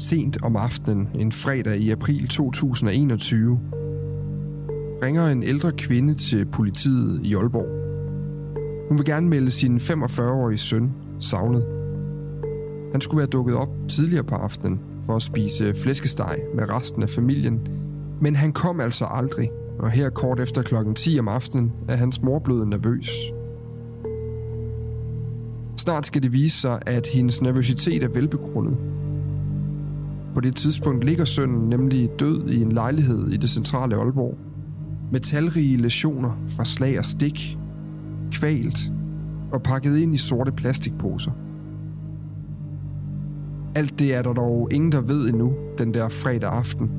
Sent om aftenen en fredag i april 2021 ringer en ældre kvinde til politiet i Aalborg. Hun vil gerne melde sin 45-årige søn savnet. Han skulle være dukket op tidligere på aftenen for at spise flæskesteg med resten af familien, men han kom altså aldrig, og her kort efter klokken 10 om aftenen er hans mor blevet nervøs. Snart skal det vise sig, at hendes nervøsitet er velbegrundet. På det tidspunkt ligger sønnen nemlig død i en lejlighed i det centrale Aalborg. Med talrige lesioner fra slag og stik, kvalt og pakket ind i sorte plastikposer. Alt det er der dog ingen, der ved endnu den der fredag aften.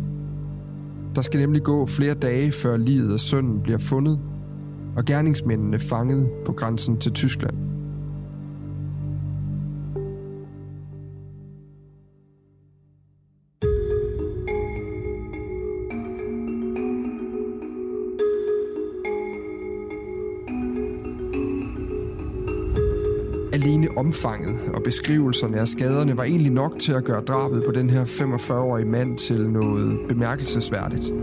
Der skal nemlig gå flere dage, før livet af sønnen bliver fundet, og gerningsmændene fanget på grænsen til Tyskland. Omfanget og beskrivelserne af skaderne var egentlig nok til at gøre drabet på den her 45-årige mand til noget bemærkelsesværdigt.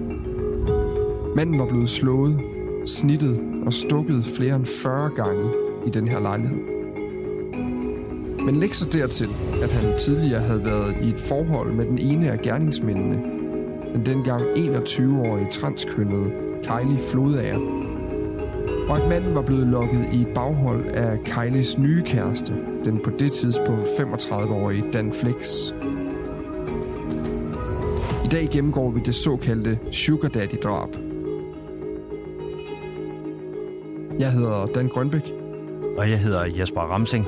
Manden var blevet slået, snittet og stukket flere end 40 gange i den her lejlighed. Men læg så dertil, at han tidligere havde været i et forhold med den ene af gerningsmændene, den dengang 21-årige transkønnede Kylie Flodager, og at manden var blevet lokket i baghold af Kylies nye kæreste, den på det tidspunkt 35-årige Dan Flex. I dag gennemgår vi det såkaldte Sugar Daddy-drab. Jeg hedder Dan Grønbæk. Og jeg hedder Jesper Ramsing.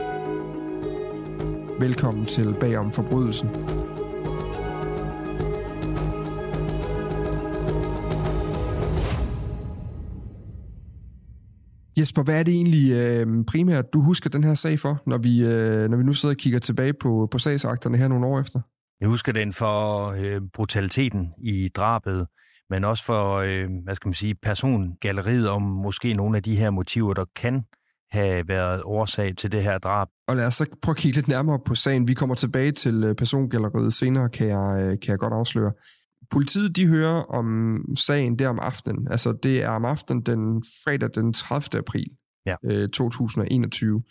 Velkommen til Bagom Forbrydelsen. Jesper, hvad er det egentlig øh, primært, du husker den her sag for, når vi, øh, når vi nu sidder og kigger tilbage på, på sagsakterne her nogle år efter? Jeg husker den for øh, brutaliteten i drabet, men også for, øh, hvad skal man sige, persongalleriet om måske nogle af de her motiver, der kan have været årsag til det her drab. Og lad os så prøve at kigge lidt nærmere på sagen. Vi kommer tilbage til øh, persongalleriet senere, kan jeg, øh, kan jeg godt afsløre. Politiet de hører om sagen der om aftenen. Altså det er om aftenen den fredag den 30. april ja. øh, 2021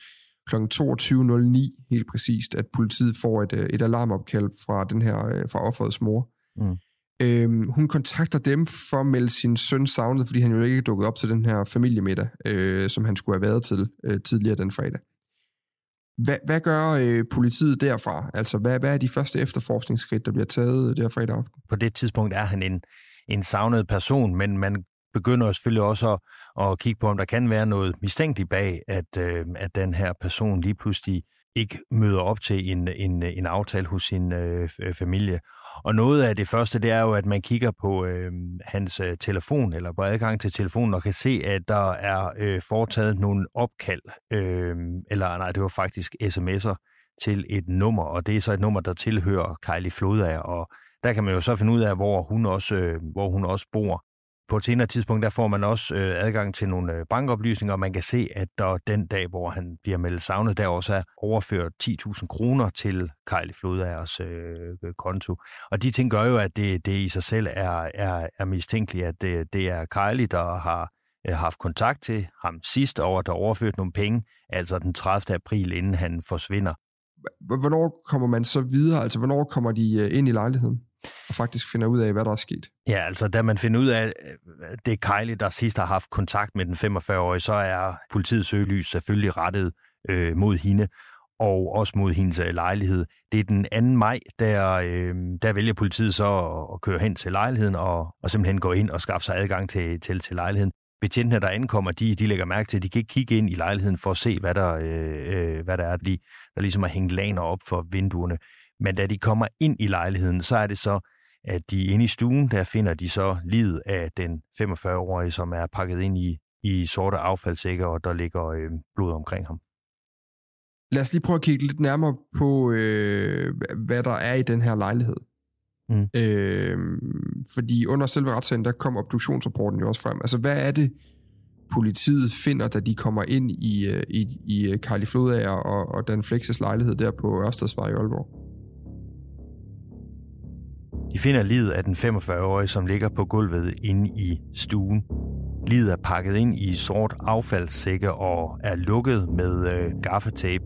kl. 22.09 helt præcist, at politiet får et, et alarmopkald fra den her fra offerets mor. Mm. Øhm, hun kontakter dem for at melde sin søn savnet, fordi han jo ikke er dukket op til den her familiemiddag, øh, som han skulle have været til øh, tidligere den fredag. Hvad, hvad gør øh, politiet derfra? Altså, hvad, hvad er de første efterforskningsskridt, der bliver taget øh, der fredag aften? På det tidspunkt er han en, en savnet person, men man begynder selvfølgelig også at, at kigge på, om der kan være noget mistænkeligt bag, at, øh, at den her person lige pludselig ikke møder op til en, en, en aftale hos sin øh, familie. Og noget af det første, det er jo, at man kigger på øh, hans øh, telefon, eller på adgang til telefonen, og kan se, at der er øh, foretaget nogle opkald, øh, eller nej, det var faktisk sms'er til et nummer, og det er så et nummer, der tilhører Kylie Flodager, og der kan man jo så finde ud af, hvor hun også, øh, hvor hun også bor på et senere tidspunkt, der får man også øh, adgang til nogle øh, bankoplysninger, og man kan se, at der den dag, hvor han bliver meldt savnet, der også er overført 10.000 kroner til Kylie Flodagers øh, øh, konto. Og de ting gør jo, at det, det i sig selv er, er, er mistænkeligt, at det, det er Kejli, der har øh, haft kontakt til ham sidste år, der overført nogle penge, altså den 30. april, inden han forsvinder. Hvornår kommer man så videre? Altså, hvornår kommer de øh, ind i lejligheden? Og faktisk finder ud af, hvad der er sket. Ja, altså da man finder ud af, at det er Kylie, der sidst har haft kontakt med den 45-årige, så er politiets søgelys selvfølgelig rettet øh, mod hende og også mod hendes øh, lejlighed. Det er den 2. maj, der, øh, der vælger politiet så at, at køre hen til lejligheden og, og simpelthen gå ind og skaffe sig adgang til, til, til lejligheden. betjentene, der ankommer, de, de lægger mærke til, at de kan ikke kigge ind i lejligheden for at se, hvad der, øh, øh hvad der er, der, der ligesom er hængt laner op for vinduerne. Men da de kommer ind i lejligheden, så er det så, at de inde i stuen, der finder de så livet af den 45-årige, som er pakket ind i, i sorte affaldssækker, og der ligger øh, blod omkring ham. Lad os lige prøve at kigge lidt nærmere på, øh, hvad der er i den her lejlighed. Mm. Øh, fordi under selve retssagen, der kom obduktionsrapporten jo også frem. Altså, hvad er det, politiet finder, da de kommer ind i, øh, i, i Carly Flodager og, og Dan Flexes lejlighed der på Ørstedsvej i Aalborg? De finder livet af den 45-årige, som ligger på gulvet inde i stuen. Livet er pakket ind i sort affaldssække og er lukket med øh, gaffetape.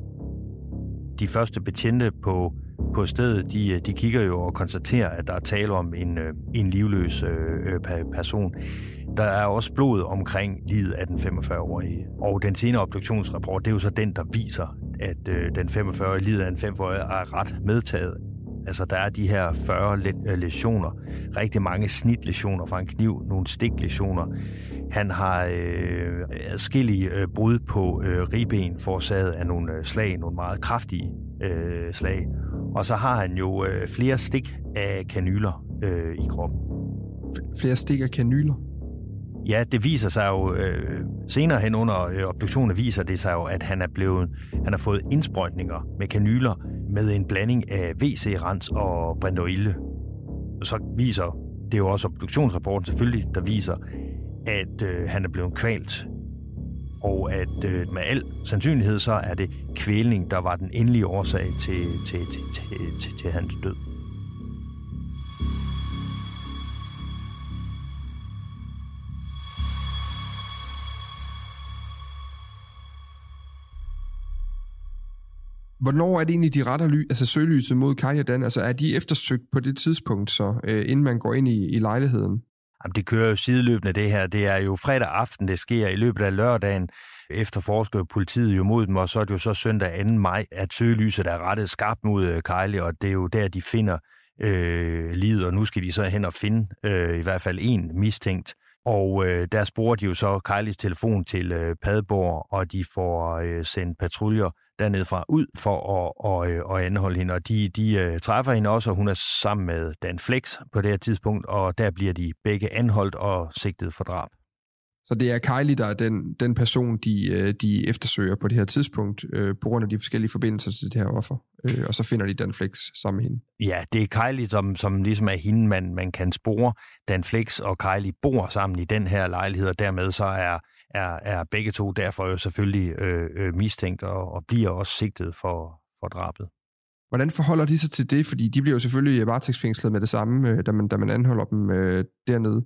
De første betjente på, på stedet, de, øh, de kigger jo og konstaterer, at der er tale om en, øh, en livløs øh, øh person. Der er også blod omkring livet af den 45-årige. Og den senere obduktionsrapport, det er jo så den, der viser, at øh, den 45-årige livet af den 45-årige er ret medtaget. Altså, der er de her 40 øh, lesioner. Rigtig mange snitlesioner fra en kniv, nogle stiklesioner. Han har øh, adskillige øh, brud på øh, ribben forårsaget af nogle øh, slag, nogle meget kraftige øh, slag. Og så har han jo øh, flere stik af kanyler øh, i kroppen. Flere stik af kanyler? Ja, det viser sig jo øh, senere hen under øh, obduktionen viser det sig jo, at han er blevet, han har fået indsprøjtninger med kanyler med en blanding af WC-rens og brindoille. Så viser det er jo også obduktionsrapporten selvfølgelig, der viser, at øh, han er blevet kvalt, og at øh, med al sandsynlighed så er det kvælning, der var den endelige årsag til, til, til, til, til, til hans død. Hvornår er det egentlig, de retter ly, altså søgelyset mod Kai Dan? Altså er de eftersøgt på det tidspunkt, så øh, inden man går ind i, i lejligheden? Jamen, det kører jo sideløbende det her. Det er jo fredag aften, det sker i løbet af lørdagen. Efterforsker politiet jo mod dem, og så er det jo så søndag 2. maj, at søgelyset er rettet skarpt mod øh, Kylie, og det er jo der, de finder øh, livet, og nu skal de så hen og finde øh, i hvert fald en mistænkt. Og øh, der sporer de jo så Kylies telefon til øh, Padborg, og de får øh, sendt patruljer dernede fra ud for at, og, øh, og anholde hende. Og de, de uh, træffer hende også, og hun er sammen med Dan Flex på det her tidspunkt, og der bliver de begge anholdt og sigtet for drab. Så det er Kylie, der er den, den person, de, øh, de eftersøger på det her tidspunkt, øh, på grund af de forskellige forbindelser til det her offer. Øh, og så finder de Dan Flex sammen med hende. Ja, det er Kylie, som, som ligesom er hende, man, man kan spore. Dan Flex og Kylie bor sammen i den her lejlighed, og dermed så er er, er begge to derfor jo selvfølgelig øh, øh, mistænkt og, og bliver også sigtet for, for drabet. Hvordan forholder de sig til det? Fordi de bliver jo selvfølgelig varetægtsfængslet med det samme, øh, da, man, da man anholder dem øh, dernede.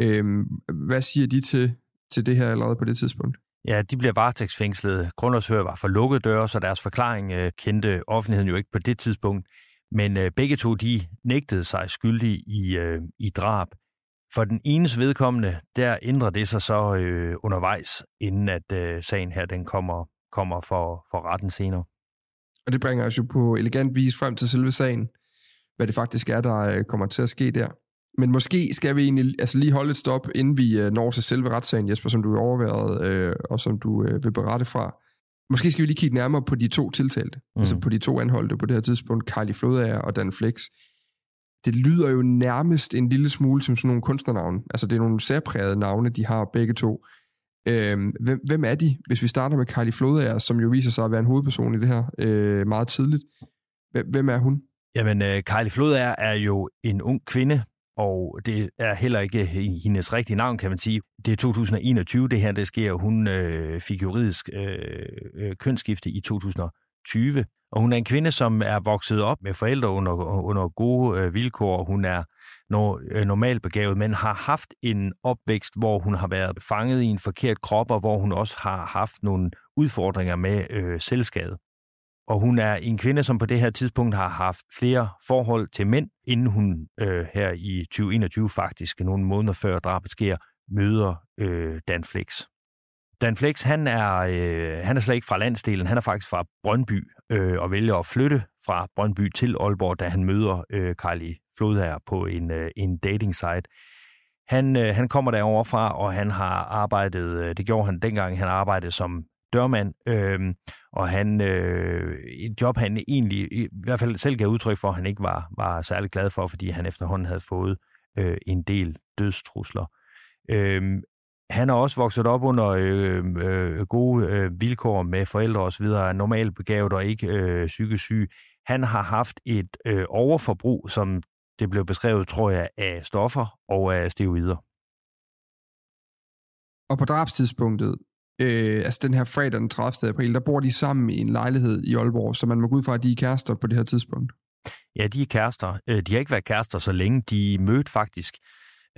Øh, hvad siger de til, til det her allerede på det tidspunkt? Ja, de bliver varetægtsfængslet. Grundlovshør var for lukkede døre, så deres forklaring øh, kendte offentligheden jo ikke på det tidspunkt. Men øh, begge to, de nægtede sig skyldige i, øh, i drab. For den enes vedkommende, der ændrer det sig så øh, undervejs, inden at øh, sagen her den kommer, kommer for, for retten senere. Og det bringer os jo på elegant vis frem til selve sagen, hvad det faktisk er, der øh, kommer til at ske der. Men måske skal vi egentlig altså lige holde et stop, inden vi øh, når til selve retssagen, Jesper, som du har overvejet, øh, og som du øh, vil berette fra. Måske skal vi lige kigge nærmere på de to tiltalte, mm. altså på de to anholdte på det her tidspunkt, Carly Flodager og Dan Flex det lyder jo nærmest en lille smule som sådan nogle kunstnernavne. Altså det er nogle særprægede navne, de har begge to. Øhm, hvem, hvem er de? Hvis vi starter med Kylie Flodager, som jo viser sig at være en hovedperson i det her øh, meget tidligt. Hvem er hun? Jamen, øh, Kylie Flodager er jo en ung kvinde, og det er heller ikke hendes rigtige navn, kan man sige. Det er 2021, det her det sker. Hun øh, fik juridisk øh, øh kønsskifte i 2020. Og hun er en kvinde, som er vokset op med forældre under, under gode øh, vilkår. Hun er no, øh, normalt begavet, men har haft en opvækst, hvor hun har været fanget i en forkert krop, og hvor hun også har haft nogle udfordringer med øh, selvskade. Og hun er en kvinde, som på det her tidspunkt har haft flere forhold til mænd, inden hun øh, her i 2021 faktisk, nogle måneder før drabet sker, møder øh, Dan Flex. Dan Flex, han er, øh, han er slet ikke fra landsdelen, han er faktisk fra Brøndby, øh, og vælger at flytte fra Brøndby til Aalborg, da han møder øh, Carly Flodher på en, øh, en dating site. Han, øh, han kommer derover fra, og han har arbejdet, øh, det gjorde han dengang, han arbejdede som dørmand, øh, og han, øh, et job, han egentlig i hvert fald selv gav udtryk for, at han ikke var, var særlig glad for, fordi han efterhånden havde fået øh, en del dødstrusler. Øh, han har også vokset op under øh, øh, gode øh, vilkår med forældre osv., er normalt begavet og ikke øh, psykisk syg. Han har haft et øh, overforbrug, som det blev beskrevet, tror jeg, af stoffer og af steroider. Og på drabstidspunktet, øh, altså den her fredag den 30. april, der bor de sammen i en lejlighed i Aalborg, så man må gå ud fra, at de er kærester på det her tidspunkt. Ja, de er kærester. Øh, de har ikke været kærester så længe. De mødte faktisk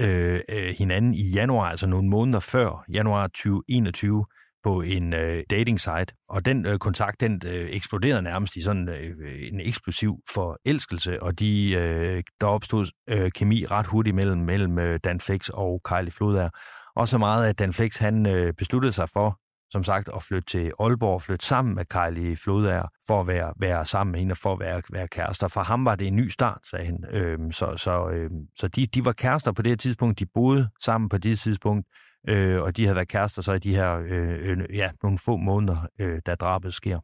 Øh, øh, hinanden i januar, altså nogle måneder før, januar 2021, på en øh, dating site. Og den øh, kontakt, den øh, eksploderede nærmest i sådan øh, en eksplosiv forelskelse, og de, øh, der opstod øh, kemi ret hurtigt mellem, mellem øh, Dan Flex og Kylie Flodager. Og så meget, at Dan Flex han øh, besluttede sig for, som sagt, at flytte til Aalborg, flytte sammen med Kylie Flodager, for at være, være sammen med hende for at være, være kærester. For ham var det en ny start, sagde han. Øhm, så så, øhm, så de, de var kærester på det tidspunkt, de boede sammen på det tidspunkt, øh, og de havde været kærester så i de her øh, øh, ja, nogle få måneder, øh, da drabet sker.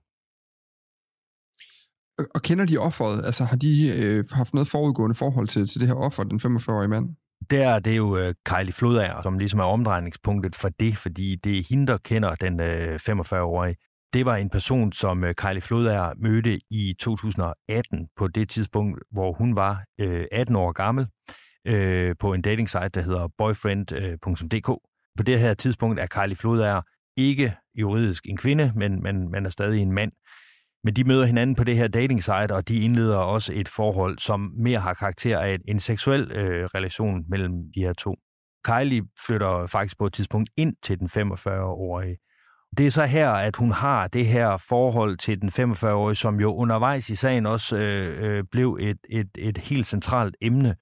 Og kender de offeret? Altså har de øh, haft noget forudgående forhold til, til det her offer, den 45-årige mand? Der det er jo øh, Kylie Flodager, som ligesom er omdrejningspunktet for det, fordi det er hende, der kender den øh, 45-årige. Det var en person, som øh, Kylie Flodager mødte i 2018, på det tidspunkt, hvor hun var 18 år gammel, på en dating site, der hedder boyfriend.dk. På det her tidspunkt er Kylie Flodager ikke juridisk en kvinde, men, men, man er stadig en mand. Men de møder hinanden på det her dating site, og de indleder også et forhold, som mere har karakter af en seksuel øh, relation mellem de her to. Kylie flytter faktisk på et tidspunkt ind til den 45-årige. Det er så her, at hun har det her forhold til den 45-årige, som jo undervejs i sagen også øh, øh, blev et, et, et helt centralt emne.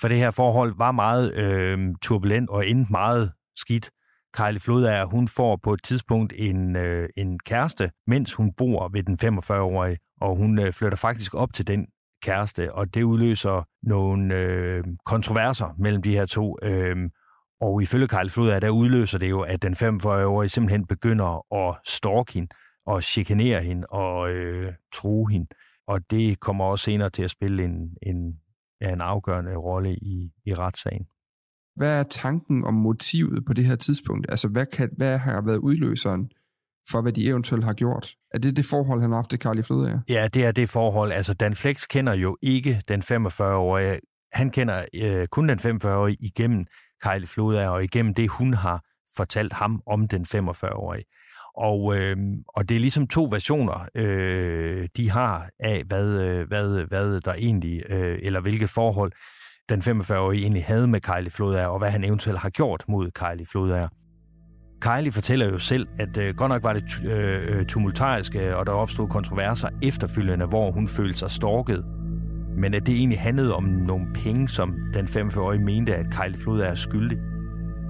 For det her forhold var meget øh, turbulent og endte meget skidt. Kylie Flodager, hun får på et tidspunkt en, øh, en kæreste, mens hun bor ved den 45-årige, og hun øh, flytter faktisk op til den kæreste, og det udløser nogle øh, kontroverser mellem de her to. Øh, og ifølge Kylie Flodager, der udløser det jo, at den 45-årige simpelthen begynder at stalke hende, og chikanere hende, og øh, true hende. Og det kommer også senere til at spille en, en, ja, en afgørende rolle i, i retssagen. Hvad er tanken om motivet på det her tidspunkt? Altså, hvad, kan, hvad har været udløseren for, hvad de eventuelt har gjort? Er det det forhold, han har haft til Carly Flodager? Ja, det er det forhold. Altså, Dan Flex kender jo ikke den 45-årige. Han kender øh, kun den 45-årige igennem Kylie Flodager, og igennem det, hun har fortalt ham om den 45-årige. Og, øh, og det er ligesom to versioner, øh, de har af, hvad, øh, hvad, hvad der egentlig, øh, eller hvilket forhold den 45-årige egentlig havde med Kylie Flodager, og hvad han eventuelt har gjort mod Kylie Flodager. Kylie fortæller jo selv, at øh, godt nok var det øh, øh tumultarisk, og der opstod kontroverser efterfølgende, hvor hun følte sig stalket. Men at det egentlig handlede om nogle penge, som den 45-årige mente, at Kylie Flodager er skyldig.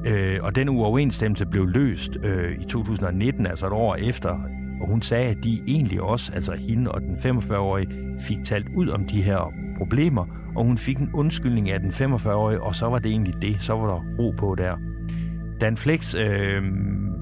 Øh, og den uoverensstemmelse blev løst øh, i 2019, altså et år efter, og hun sagde, at de egentlig også, altså hende og den 45-årige, fik talt ud om de her problemer, og hun fik en undskyldning af den 45-årige, og så var det egentlig det. Så var der ro på der. Dan Flex, øh,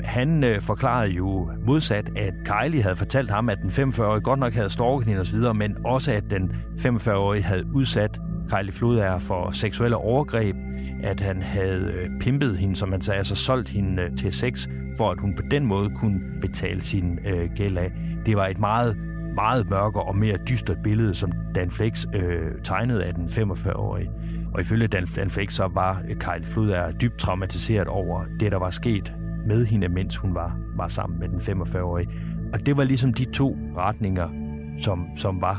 han øh, forklarede jo modsat, at Kylie havde fortalt ham, at den 45-årige godt nok havde stalket hende osv., men også at den 45-årige havde udsat Kylie Flodager for seksuelle overgreb, at han havde øh, pimpet hende, som man sagde, altså solgt hende øh, til sex, for at hun på den måde kunne betale sin øh, gæld af. Det var et meget meget mørkere og mere dystert billede, som Dan Flex øh, tegnede af den 45-årige. Og ifølge Dan, Dan Flex så var øh, Kyle Flodager dybt traumatiseret over det, der var sket med hende, mens hun var, var sammen med den 45-årige. Og det var ligesom de to retninger, som, som var.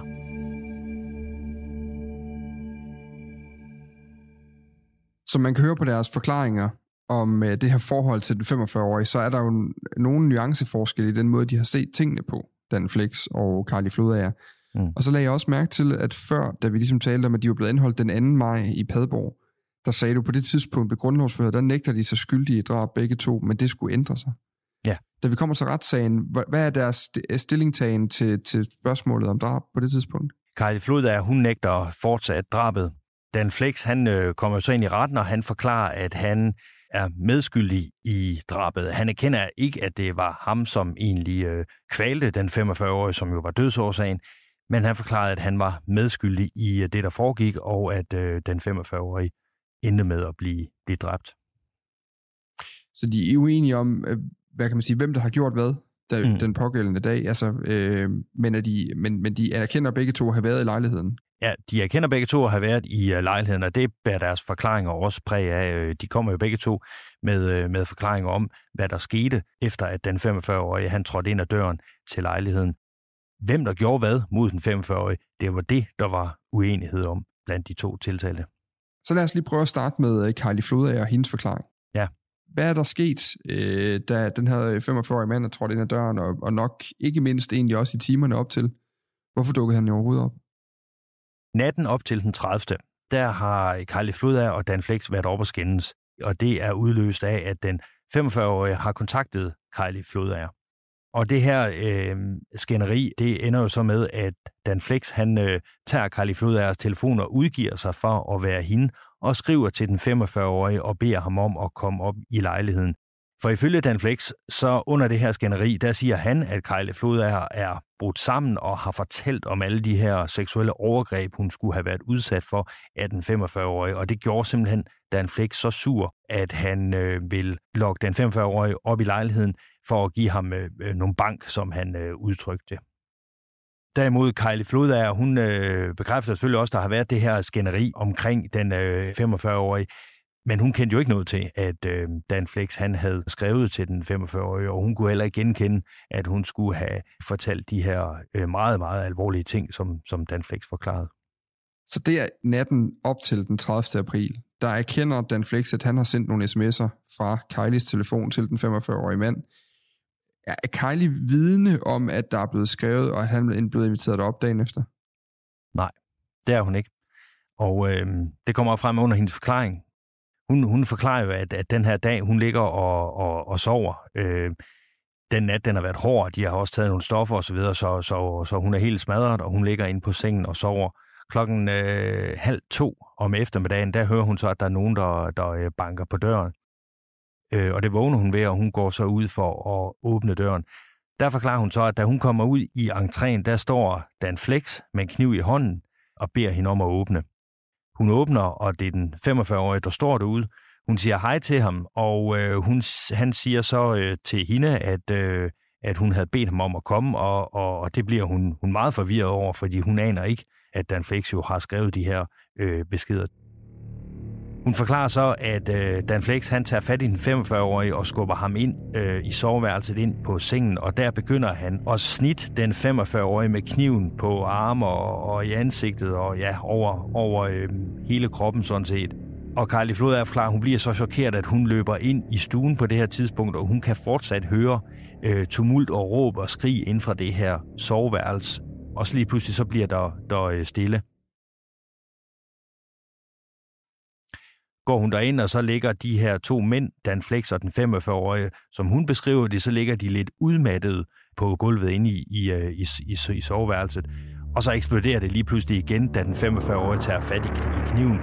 Som man kan høre på deres forklaringer om øh, det her forhold til den 45-årige, så er der jo nogle nuanceforskelle i den måde, de har set tingene på. Dan Flex og Carly Flodager. Mm. Og så lagde jeg også mærke til, at før, da vi ligesom talte om, at de var blevet anholdt den 2. maj i Padborg, der sagde du på det tidspunkt ved grundlovsforhøret, der nægter de sig skyldige i drab begge to, men det skulle ændre sig. Ja. Da vi kommer til retssagen, hvad er deres stillingtagen til, til spørgsmålet om drab på det tidspunkt? Carly Flodager, hun nægter fortsat drabet Dan Flex, han øh, kommer så ind i retten, og han forklarer, at han er medskyldig i drabet. Han erkender ikke, at det var ham, som egentlig øh, kvalte den 45-årige, som jo var dødsårsagen, men han forklarede, at han var medskyldig i øh, det, der foregik, og at øh, den 45-årige endte med at blive, blive dræbt. Så de er uenige om, øh, hvad kan man sige, hvem der har gjort hvad der, mm. den pågældende dag, altså, øh, men, er de, men, men de erkender begge to at have været i lejligheden. Ja, de erkender begge to at have været i uh, lejligheden, og det bærer deres forklaringer også præg af. Øh, de kommer jo begge to med, uh, med forklaringer om, hvad der skete, efter at den 45-årige han trådte ind ad døren til lejligheden. Hvem der gjorde hvad mod den 45-årige, det var det, der var uenighed om blandt de to tiltalte. Så lad os lige prøve at starte med Kylie Flodager og hendes forklaring. Ja. Hvad er der sket, øh, da den her 45-årige mand er trådt ind ad døren, og, og nok ikke mindst egentlig også i timerne op til? Hvorfor dukkede han overhovedet op? Natten op til den 30. Der har Kylie Flodager og Dan Flex været op og skændes, og det er udløst af, at den 45-årige har kontaktet Kylie Flodager. Og det her øh, skænderi, det ender jo så med, at Dan Flex, han øh, tager Kylie Flodagers telefon og udgiver sig for at være hende, og skriver til den 45-årige og beder ham om at komme op i lejligheden. For ifølge Dan Flex, så under det her skænderi, der siger han, at Kejle Flodager er brudt sammen og har fortalt om alle de her seksuelle overgreb, hun skulle have været udsat for af den 45-årige. Og det gjorde simpelthen Dan Flex så sur, at han øh, vil lokke den 45-årige op i lejligheden for at give ham øh, øh, nogle bank, som han øh, udtrykte. Derimod Kylie Flodager, hun øh, bekræfter selvfølgelig også, at der har været det her skænderi omkring den øh, 45-årige. Men hun kendte jo ikke noget til, at øh, Dan Flex han havde skrevet til den 45-årige, og hun kunne heller ikke genkende, at hun skulle have fortalt de her øh, meget, meget alvorlige ting, som, som Dan Flex forklarede. Så det er natten op til den 30. april, der erkender Dan Flex, at han har sendt nogle sms'er fra Kylies telefon til den 45-årige mand. Er Kylie vidne om, at der er blevet skrevet, og at han er blevet inviteret op dagen efter? Nej, det er hun ikke. Og øh, det kommer frem under hendes forklaring hun, hun forklarer jo, at, at den her dag, hun ligger og, og, og sover. Øh, den nat, den har været hård, de har også taget nogle stoffer osv., så, videre, så, så, så hun er helt smadret, og hun ligger inde på sengen og sover. Klokken øh, halv to om eftermiddagen, der hører hun så, at der er nogen, der, der øh, banker på døren. Øh, og det vågner hun ved, og hun går så ud for at åbne døren. Der forklarer hun så, at da hun kommer ud i entréen, der står Dan Flex med en kniv i hånden og beder hende om at åbne. Hun åbner, og det er den 45-årige, der står derude. Hun siger hej til ham, og øh, hun, han siger så øh, til hende, at, øh, at hun havde bedt ham om at komme, og, og, og det bliver hun, hun meget forvirret over, fordi hun aner ikke, at Dan Flex jo har skrevet de her øh, beskeder. Hun forklarer så, at øh, Dan Flex han tager fat i den 45-årige og skubber ham ind øh, i soveværelset ind på sengen, og der begynder han at snit den 45-årige med kniven på arme og, og i ansigtet og ja, over, over øh, hele kroppen sådan set. Og Carly Flod er klar, hun bliver så chokeret, at hun løber ind i stuen på det her tidspunkt, og hun kan fortsat høre øh, tumult og råb og skrig inden fra det her soveværelse. Og så lige pludselig så bliver der, der øh, stille. Går hun derind, og så ligger de her to mænd, Dan Flex og den 45-årige, som hun beskriver det, så ligger de lidt udmattet på gulvet inde i, i, øh, i, i, i soveværelset. Og så eksploderer det lige pludselig igen, da den 45-årige tager fat i, i kniven.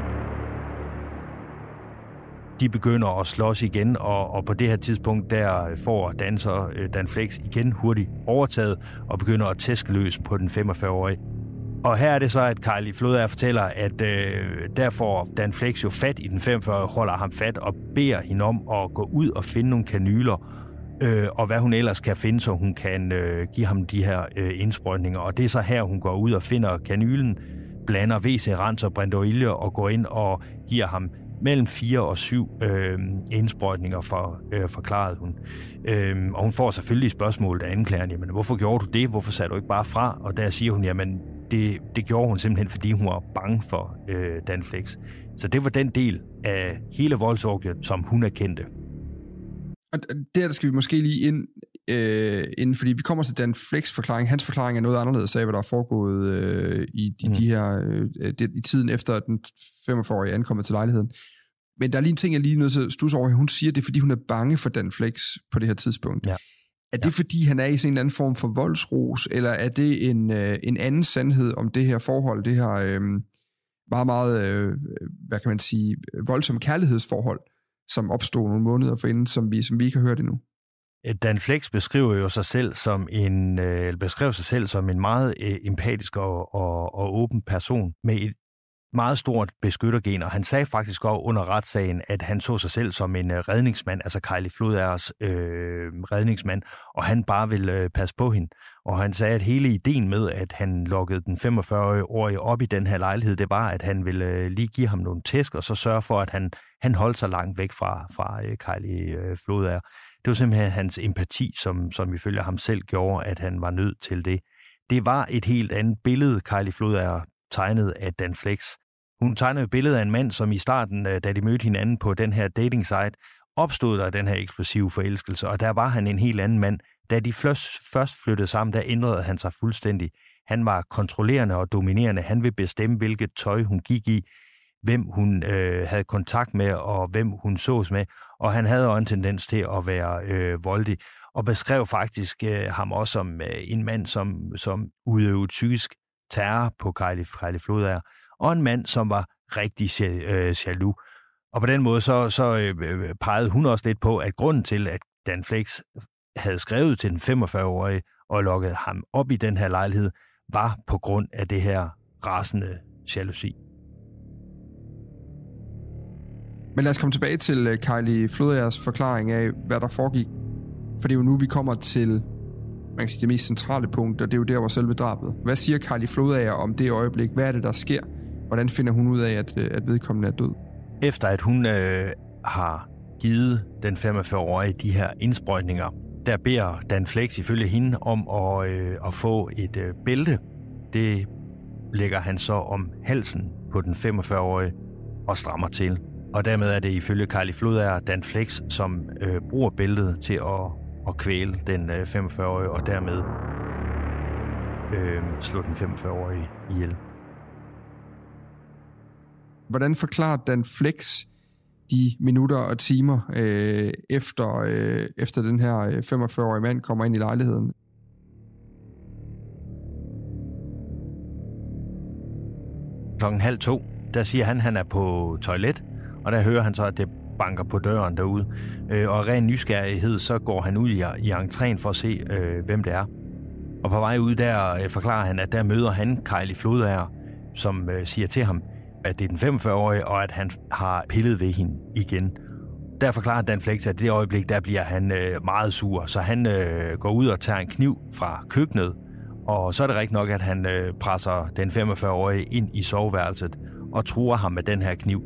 De begynder at slås igen, og, og på det her tidspunkt, der får danser øh, Dan Flex igen hurtigt overtaget og begynder at tæske løs på den 45-årige. Og her er det så, at Kylie Flodager fortæller, at øh, der får Dan Flex jo fat i den 45, holder ham fat og beder hende om at gå ud og finde nogle kanyler, øh, og hvad hun ellers kan finde, så hun kan øh, give ham de her øh, indsprøjtninger. Og det er så her, hun går ud og finder kanylen, blander WC Rens og Brendoilje og går ind og giver ham mellem 4 og 7 øh, indsprøjtninger, for, øh, forklarede hun. Øh, og hun får selvfølgelig spørgsmålet af anklageren, jamen hvorfor gjorde du det? Hvorfor sagde du ikke bare fra? Og der siger hun, jamen det, det gjorde hun simpelthen, fordi hun var bange for øh, Danflex. Så det var den del af hele voldsorgiet, som hun erkendte. Og der skal vi måske lige ind, øh, ind fordi vi kommer til Dan Flex forklaring. Hans forklaring er noget anderledes af, hvad der er foregået øh, i de, mm. de her, øh, de, i tiden efter, at den 45-årige ankommet til lejligheden. Men der er lige en ting, jeg lige nødt til at stusse over. Hun siger, det er, fordi hun er bange for Dan Flex på det her tidspunkt. Ja. Er det ja. fordi, han er i sådan en anden form for voldsros, eller er det en, øh, en anden sandhed om det her forhold, det her, øh, meget, meget, øh, hvad kan man sige, voldsom kærlighedsforhold, som opstod nogle måneder forinden, som vi, som vi ikke har hørt endnu. Dan Flex beskriver jo sig selv som en øh, beskriver sig selv som en meget øh, empatisk og, og, og åben person med et meget stort beskyttergen, og han sagde faktisk også under retssagen, at han så sig selv som en øh, redningsmand, altså Kylie Floders øh, redningsmand, og han bare ville øh, passe på hende. Og han sagde, at hele ideen med, at han lukkede den 45-årige op i den her lejlighed, det var, at han ville øh, lige give ham nogle tæsk, og så sørge for, at han, han holdt sig langt væk fra, fra øh, Kylie øh, Floder. Det var simpelthen hans empati, som, som ifølge ham selv gjorde, at han var nødt til det. Det var et helt andet billede, Kylie Floder tegnet af Dan Flex. Hun tegnede et billede af en mand, som i starten, øh, da de mødte hinanden på den her dating site, opstod der den her eksplosive forelskelse, og der var han en helt anden mand. Da de først flyttede sammen, der ændrede han sig fuldstændig. Han var kontrollerende og dominerende. Han ville bestemme, hvilket tøj hun gik i, hvem hun øh, havde kontakt med, og hvem hun sås med. Og han havde også en tendens til at være øh, voldig, og beskrev faktisk øh, ham også som øh, en mand, som, som udøvede psykisk terror på Kylie, Kylie Flodager og en mand, som var rigtig øh, jaloux. Og på den måde så, så øh, øh, pegede hun også lidt på, at grunden til, at Dan Flex havde skrevet til den 45-årige og lukket ham op i den her lejlighed, var på grund af det her rasende jalousi. Men lad os komme tilbage til Kylie Floders forklaring af, hvad der foregik. For det er jo nu, vi kommer til man kan sige, det mest centrale punkt, og det er jo der, hvor selve drabet. Hvad siger Kylie Flodager om det øjeblik? Hvad er det, der sker? Hvordan finder hun ud af, at, øh, at vedkommende er død? Efter at hun øh, har givet den 45-årige de her indsprøjtninger, der beder Dan Flex ifølge hende om at, øh, at få et øh, bælte. Det lægger han så om halsen på den 45-årige og strammer til. Og dermed er det ifølge Carly Flodager Dan Flex, som øh, bruger bæltet til at, at kvæle den øh, 45-årige og dermed øh, slå den 45-årige ihjel. Hvordan forklarer Dan Flex de minutter og timer øh, efter, øh, efter den her øh, 45-årige mand kommer ind i lejligheden? Klokken halv to, der siger han, at han er på toilet, og der hører han så, at det banker på døren derude. Øh, og ren nysgerrighed, så går han ud i, i entréen for at se, øh, hvem det er. Og på vej ud der øh, forklarer han, at der møder han Kylie Flodager, som øh, siger til ham, at det er den 45-årige, og at han har pillet ved hende igen. Der forklarer Dan Flex, at det øjeblik, der bliver han øh, meget sur, så han øh, går ud og tager en kniv fra køkkenet, og så er det rigtigt nok, at han øh, presser den 45-årige ind i soveværelset og truer ham med den her kniv.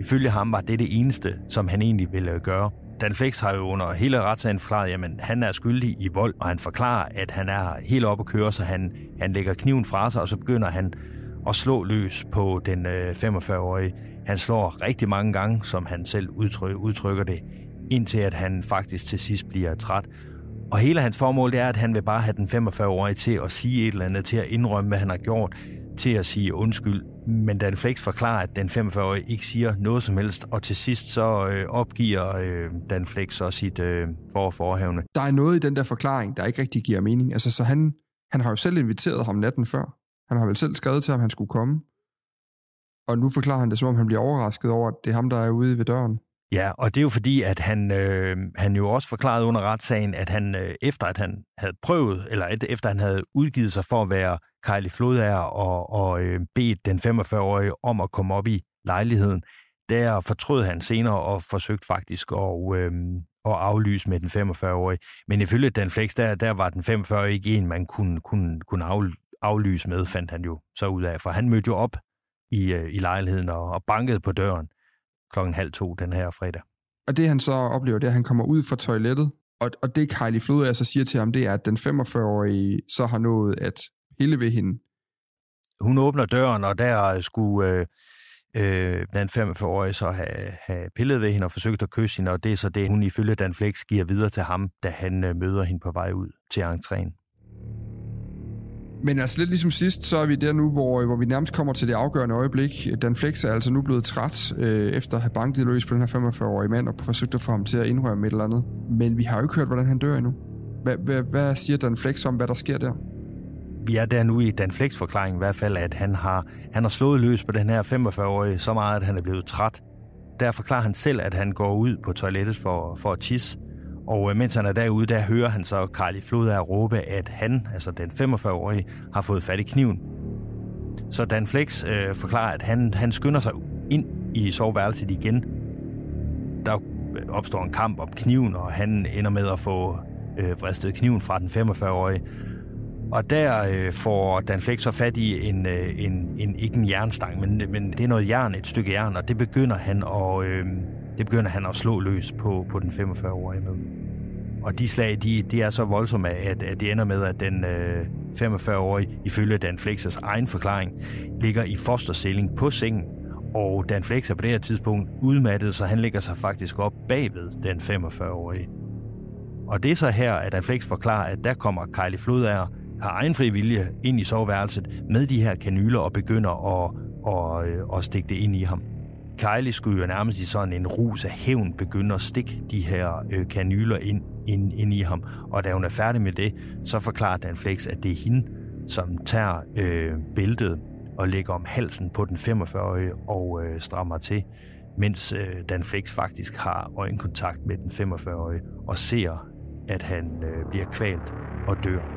Ifølge ham var det det eneste, som han egentlig ville øh, gøre. Dan Flex har jo under hele retssagen forklaret, at han er skyldig i vold, og han forklarer, at han er helt oppe at køre, så han, han lægger kniven fra sig, og så begynder han og slå løs på den øh, 45-årige. Han slår rigtig mange gange, som han selv udtrykker, udtrykker det, indtil at han faktisk til sidst bliver træt. Og hele hans formål det er, at han vil bare have den 45-årige til at sige et eller andet, til at indrømme, hvad han har gjort, til at sige undskyld. Men Dan Flex forklarer, at den 45-årige ikke siger noget som helst, og til sidst så øh, opgiver øh, Dan Flex så sit øh, for forhævne. Der er noget i den der forklaring, der ikke rigtig giver mening. Altså, så han, han har jo selv inviteret ham natten før. Han har vel selv skrevet til ham, at han skulle komme. Og nu forklarer han det, som om han bliver overrasket over, at det er ham, der er ude ved døren. Ja, og det er jo fordi, at han, øh, han jo også forklarede under retssagen, at han øh, efter at han havde prøvet, eller et, efter han havde udgivet sig for at være Kylie Flodager og, og øh, bedt den 45-årige om at komme op i lejligheden, der fortrød han senere og forsøgte faktisk at, øh, at aflyse med den 45-årige. Men ifølge Dan Flex, der, der var den 45-årige ikke en, man kunne, kunne, kunne aflyse med, fandt han jo så ud af. For han mødte jo op i, øh, i lejligheden og, og bankede på døren klokken halv to den her fredag. Og det han så oplever, det er, at han kommer ud fra toilettet, og, og det Kylie Floder så siger til ham, det er, at den 45-årige så har nået at pille ved hende. Hun åbner døren, og der skulle øh, øh, den 45-årige så have, have pillet ved hende og forsøgt at kysse hende, og det er så det, hun ifølge Dan Flex giver videre til ham, da han øh, møder hende på vej ud til entréen. Men altså lidt ligesom sidst, så er vi der nu, hvor, øh, hvor vi nærmest kommer til det afgørende øjeblik. Dan Flex er altså nu blevet træt, øh, efter at have banket løs på den her 45-årige mand, og forsøgt at få ham til at indrømme et eller andet. Men vi har jo ikke hørt, hvordan han dør endnu. Hvad, hvad, hvad siger Dan Flex om, hvad der sker der? vi er der nu i Dan Flex forklaring i hvert fald, at han har, han har slået løs på den her 45-årige så meget, at han er blevet træt. Der forklarer han selv, at han går ud på toilettet for, for at tisse. Og øh, mens han er derude, der hører han så Carly Flodager råbe, at han, altså den 45-årige, har fået fat i kniven. Så Dan Flex øh, forklarer, at han, han skynder sig ind i soveværelset igen. Der øh, opstår en kamp om kniven, og han ender med at få øh, vristet kniven fra den 45-årige. Og der øh, får Dan Flex så fat i en, øh, en, en, ikke en jernstang, men, men det er noget jern, et stykke jern, og det begynder han at, øh, det begynder han at slå løs på, på den 45-årige med. Og de slag, de, de er så voldsomme, at, at det ender med, at den øh, 45-årige, ifølge Dan Flexers egen forklaring, ligger i fosterstilling på sengen. Og Dan Flex er på det her tidspunkt udmattet, så han ligger sig faktisk op bagved den 45-årige. Og det er så her, at Dan Flex forklarer, at der kommer Kylie Flodager har egen fri vilje ind i soveværelset med de her kanyler og begynder at, at, at, at stikke det ind i ham. Kylie skulle jo nærmest i sådan en rus af hævn begynde at stikke de her øh, kanyler ind, ind, ind i ham. Og da hun er færdig med det, så forklarer Dan Flex, at det er hende, som tager øh, bæltet og lægger om halsen på den 45-årige og øh, strammer til, mens øh, Dan Flex faktisk har øjenkontakt med den 45-årige og ser, at han øh, bliver kvalt og dør.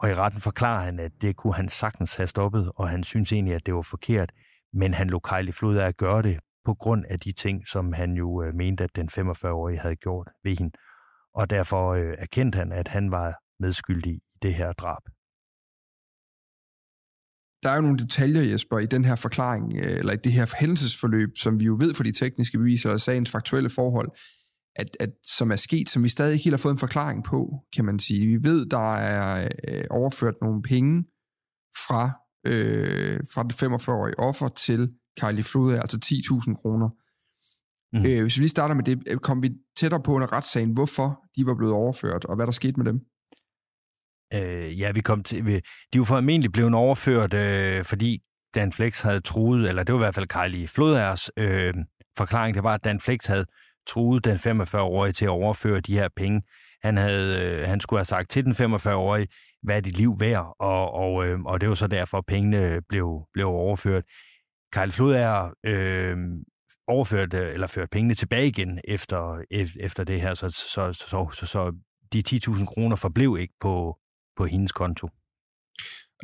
Og i retten forklarer han, at det kunne han sagtens have stoppet, og han synes egentlig, at det var forkert, men han lå Kejli Flod af at gøre det på grund af de ting, som han jo øh, mente, at den 45-årige havde gjort ved hende. Og derfor øh, erkendte han, at han var medskyldig i det her drab. Der er jo nogle detaljer, Jesper, i den her forklaring, øh, eller i det her hændelsesforløb, som vi jo ved fra de tekniske beviser og sagens faktuelle forhold, at, at, som er sket, som vi stadig ikke helt har fået en forklaring på, kan man sige. Vi ved, der er øh, overført nogle penge fra, øh, fra det 45-årige offer til Kylie Flode, altså 10.000 kroner. Mm. Øh, hvis vi lige starter med det, øh, kom vi tættere på under retssagen, hvorfor de var blevet overført, og hvad der skete med dem? Øh, ja, vi kom til, vi, de var formentlig blevet overført, øh, fordi Dan Flex havde truet, eller det var i hvert fald Kylie Floders øh, forklaring, det var, at Dan Flex havde truede den 45-årige til at overføre de her penge. Han, havde, øh, han skulle have sagt til den 45-årige, hvad er dit liv værd? Og, og, øh, og det var så derfor, pengene blev, blev overført. Karl Flod er øh, overført, øh, eller ført pengene tilbage igen efter, e-, efter det her, så, så, så, så, så de 10.000 kroner forblev ikke på, på hendes konto.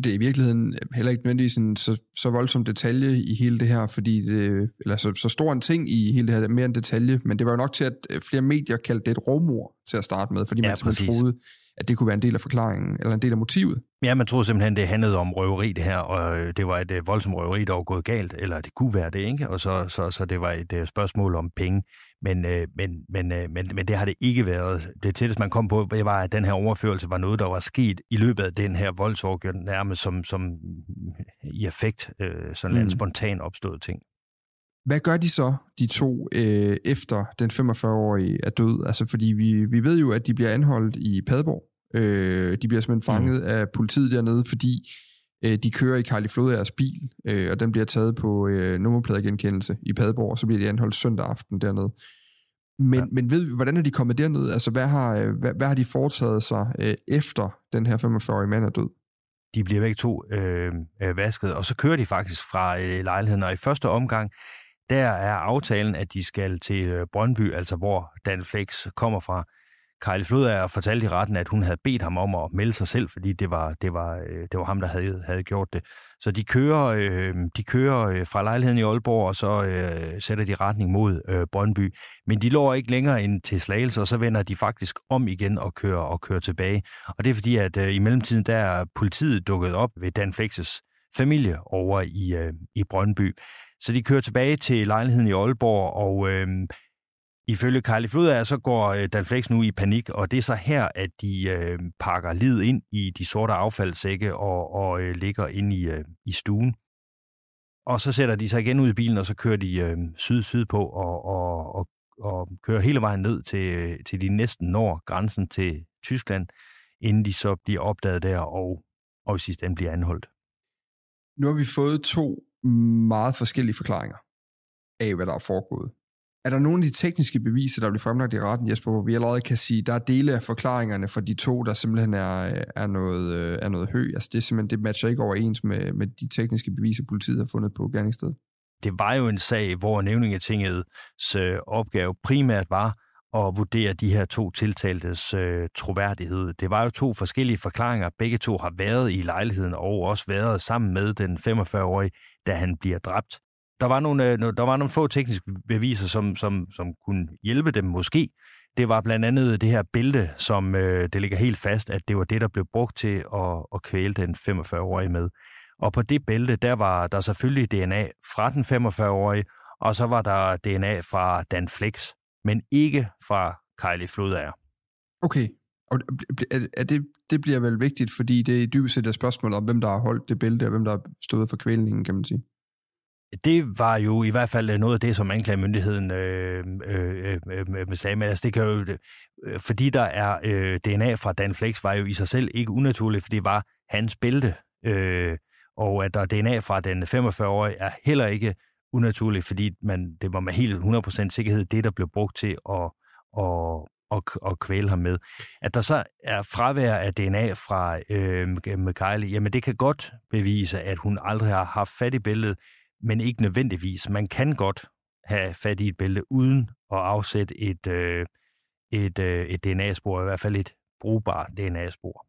Det er i virkeligheden heller ikke nødvendigvis en så, så voldsom detalje i hele det her, fordi det, eller så, så stor en ting i hele det her, mere en detalje, men det var jo nok til, at øh, flere medier kaldte det et rovmor til at starte med, fordi ja, man simpelthen troede, at det kunne være en del af forklaringen, eller en del af motivet. Ja, man troede simpelthen, det handlede om røveri det her, og øh, det var et øh, voldsomt røveri, der var gået galt, eller det kunne være det, ikke? Og så, så, så det var et spørgsmål om penge. Men, øh, men, men, øh, men, men det har det ikke været. Det tætteste, man kom på, var, at den her overførelse var noget, der var sket i løbet af den her voldsorg, nærmest som, som i effekt, øh, sådan mm. en spontan opstået ting. Hvad gør de så, de to, øh, efter den 45-årige er død? Altså, fordi vi, vi ved jo, at de bliver anholdt i Padborg. Øh, de bliver simpelthen mm. fanget mm. af politiet dernede, fordi øh, de kører i Carly Flodagers bil, øh, og den bliver taget på øh, nummerpladegenkendelse i Padborg, og så bliver de anholdt søndag aften dernede. Men, ja. men ved hvordan er de kommet derned? Altså, hvad har, øh, hvad, hvad har de foretaget sig øh, efter den her 45-årige mand er død? De bliver begge to øh, øh, vasket, og så kører de faktisk fra øh, lejligheden, og i første omgang, der er aftalen, at de skal til øh, Brøndby, altså hvor Dan Flex kommer fra. Kyle Flodager fortalte i retten, at hun havde bedt ham om at melde sig selv, fordi det var, det var, øh, det var ham, der havde, havde gjort det. Så de kører, øh, de kører øh, fra lejligheden i Aalborg, og så øh, sætter de retning mod øh, Brøndby. Men de lå ikke længere ind til Slagelse, og så vender de faktisk om igen og kører, og kører tilbage. Og det er fordi, at øh, i mellemtiden der er politiet dukket op ved Dan Flexes familie over i, øh, i Brøndby. Så de kører tilbage til lejligheden i Aalborg, og øh, Ifølge Karli Flodager, så går øh, Danflex nu i panik, og det er så her, at de øh, pakker lid ind i de sorte affaldssække og, og øh, ligger ind i, øh, i stuen. Og så sætter de sig igen ud i bilen, og så kører de øh, syd-syd på og, og, og, og kører hele vejen ned til, øh, til de næsten når grænsen til Tyskland, inden de så bliver opdaget der og, og i sidste ende bliver anholdt. Nu har vi fået to meget forskellige forklaringer af, hvad der er foregået. Er der nogle af de tekniske beviser, der bliver fremlagt i retten, Jesper, hvor vi allerede kan sige, der er dele af forklaringerne for de to, der simpelthen er, er, noget, øh, er noget hø? Altså det, er simpelthen, det matcher ikke overens med, med de tekniske beviser, politiet har fundet på gerningsstedet. Det var jo en sag, hvor nævningetingets øh, opgave primært var at vurdere de her to tiltaltes øh, troværdighed. Det var jo to forskellige forklaringer. Begge to har været i lejligheden og også været sammen med den 45-årige, da han bliver dræbt. Der var nogle, øh, der var nogle få tekniske beviser, som, som, som kunne hjælpe dem måske. Det var blandt andet det her bælte, som øh, det ligger helt fast, at det var det, der blev brugt til at, at kvæle den 45-årige med. Og på det bælte, der var der selvfølgelig DNA fra den 45-årige, og så var der DNA fra Dan Flex, men ikke fra Kylie Flodager. Okay, og er det, det bliver vel vigtigt, fordi det er dybest set et spørgsmål om, hvem der har holdt det bælte, og hvem der har stået for kvælningen, kan man sige. Det var jo i hvert fald øh, noget af det, som anklagemyndigheden øh øh, øh, øh, øh, sagde. Men altså, det kan jo, fordi der er øh, DNA fra Dan Flex, var jo i sig selv ikke unaturligt, for det var hans bælte. Øh, og at der er DNA fra den 45-årige er heller ikke unaturligt, fordi man, det var med helt 100% sikkerhed det, der blev brugt til at, at, at, at kvæle ham med. At der så er fravær af DNA fra øh, Kylie, jamen det kan godt bevise, at hun aldrig har haft fat i billedet, men ikke nødvendigvis. Man kan godt have fat i et bælte uden at afsætte et, øh, et, øh, et DNA-spor, i hvert fald et brugbart DNA-spor.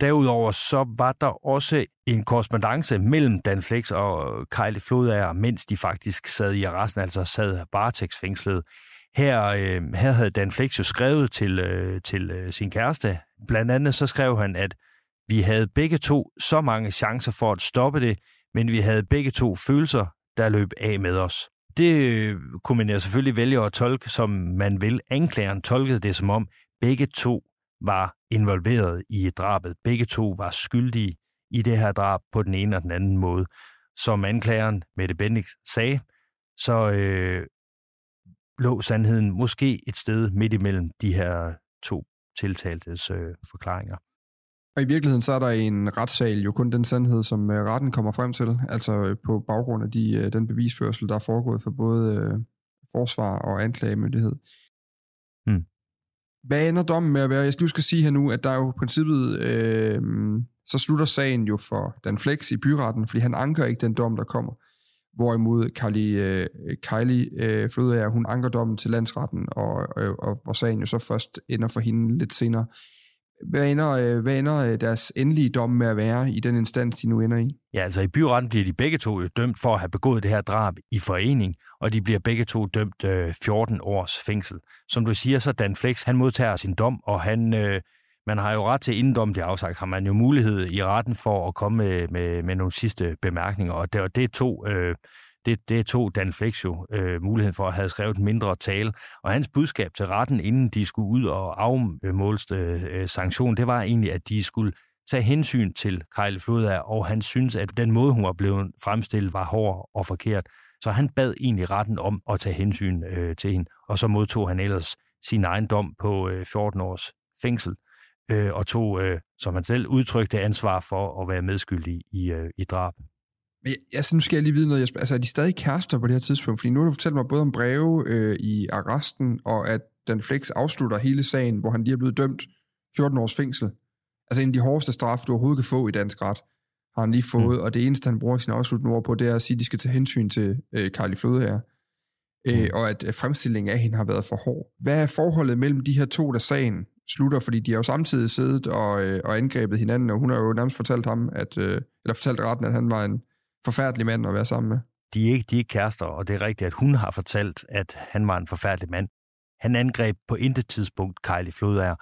Derudover så var der også en korrespondence mellem Dan Flex og Kylie Flodager, mens de faktisk sad i arresten, altså sad varetægtsfængslet. Her, øh, her havde Dan Flex jo skrevet til, øh, til øh, sin kæreste. Blandt andet så skrev han, at vi havde begge to så mange chancer for at stoppe det, men vi havde begge to følelser, der løb af med os. Det øh, kunne man jo selvfølgelig vælge at tolke, som man vil. Anklageren tolkede det som om, begge to var involveret i drabet. Begge to var skyldige i det her drab på den ene og den anden måde. Som anklageren Mette Bendix sagde, så øh, lå sandheden måske et sted midt imellem de her to tiltaltes øh, forklaringer. Og i virkeligheden så er der i en retssal jo kun den sandhed, som øh, retten kommer frem til, altså øh, på baggrund af de, øh, den bevisførsel, der er foregået for både øh, forsvar og anklagemyndighed. Hmm. Hvad ender dommen med at være? Jeg skal sige her nu, at der er jo i princippet, øh, så slutter sagen jo for Dan Flex i byretten, fordi han anker ikke den dom, der kommer. Hvorimod Kylie, øh, Kylie øh, Flodager, hun anker dommen til landsretten, og, og, og, hvor sagen jo så først ender for hende lidt senere. Hvad ender, øh, hvad ender øh, deres endelige dom med at være i den instans, de nu ender i? Ja, altså i byretten bliver de begge to dømt for at have begået det her drab i forening, og de bliver begge to dømt øh, 14 års fængsel. Som du siger, så Dan Flex, han modtager sin dom, og han, øh, man har jo ret til, inden dommen bliver afsagt, har man jo mulighed i retten for at komme med, med, med nogle sidste bemærkninger, og det, og det er to... Øh, det, det tog Dan Flex jo øh, muligheden for at have skrevet en mindre tale. Og hans budskab til retten, inden de skulle ud og afmåles øh, øh sanktion, det var egentlig, at de skulle tage hensyn til Kyle Floda, og han synes, at den måde, hun var blevet fremstillet, var hård og forkert. Så han bad egentlig retten om at tage hensyn øh, til hende, og så modtog han ellers sin egen dom på øh, 14 års fængsel, øh, og tog, øh, som han selv udtrykte, ansvar for at være medskyldig i, øh, i drab. Men jeg, jeg, nu skal jeg lige vide noget. Altså, er de stadig kærester på det her tidspunkt? Fordi nu har du fortalt mig både om breve øh, i arresten, og at Dan Flex afslutter hele sagen, hvor han lige er blevet dømt 14 års fængsel. Altså en af de hårdeste straffe, du overhovedet kan få i dansk ret, har han lige fået, mm. og det eneste, han bruger sin afsluttende ord på, det er at sige, at de skal tage hensyn til øh, Carly Flode her, øh, mm. og at fremstillingen af hende har været for hård. Hvad er forholdet mellem de her to, der sagen slutter, fordi de har jo samtidig siddet og, øh, og angrebet hinanden, og hun har jo nærmest fortalt ham, at, øh, eller fortalt retten, at han var en, forfærdelig mand at være sammen med. De er ikke, de er ikke kærester, og det er rigtigt, at hun har fortalt, at han var en forfærdelig mand. Han angreb på intet tidspunkt Kylie Flodager.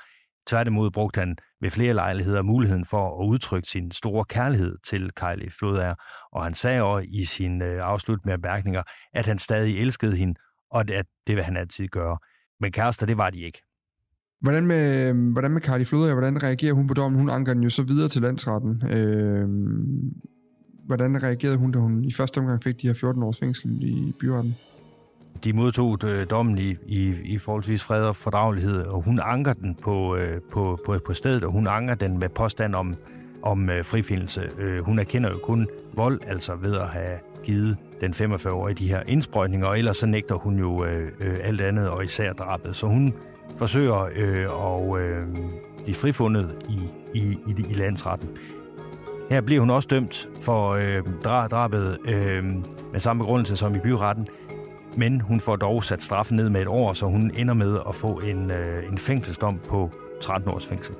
Tværtimod brugte han ved flere lejligheder muligheden for at udtrykke sin store kærlighed til Kylie Flodager, og han sagde også i sine øh, afsluttende bemærkninger, at han stadig elskede hende, og at det vil han altid gøre. Men kærester, det var de ikke. Hvordan med, hvordan med Kylie Flodager, hvordan reagerer hun på dommen? Hun anker den jo så videre til landsretten. Øh, hvordan reagerede hun, da hun i første omgang fik de her 14 års fængsel i byretten? De modtog øh, dommen i, i, i forholdsvis fred og fordragelighed, og hun anker den på, øh, på, på, på stedet, og hun anker den med påstand om, om øh, frifindelse. Øh, hun erkender jo kun vold, altså ved at have givet den 45-årige de her indsprøjtninger, og ellers så nægter hun jo øh, øh, alt andet, og især drabet. Så hun forsøger øh, at øh, blive frifundet i, i, i, i landsretten. Her bliver hun også dømt for øh, drabet øh, med samme begrundelse som i byretten, men hun får dog sat straffen ned med et år, så hun ender med at få en, øh, en fængselsdom på 13 års fængsel.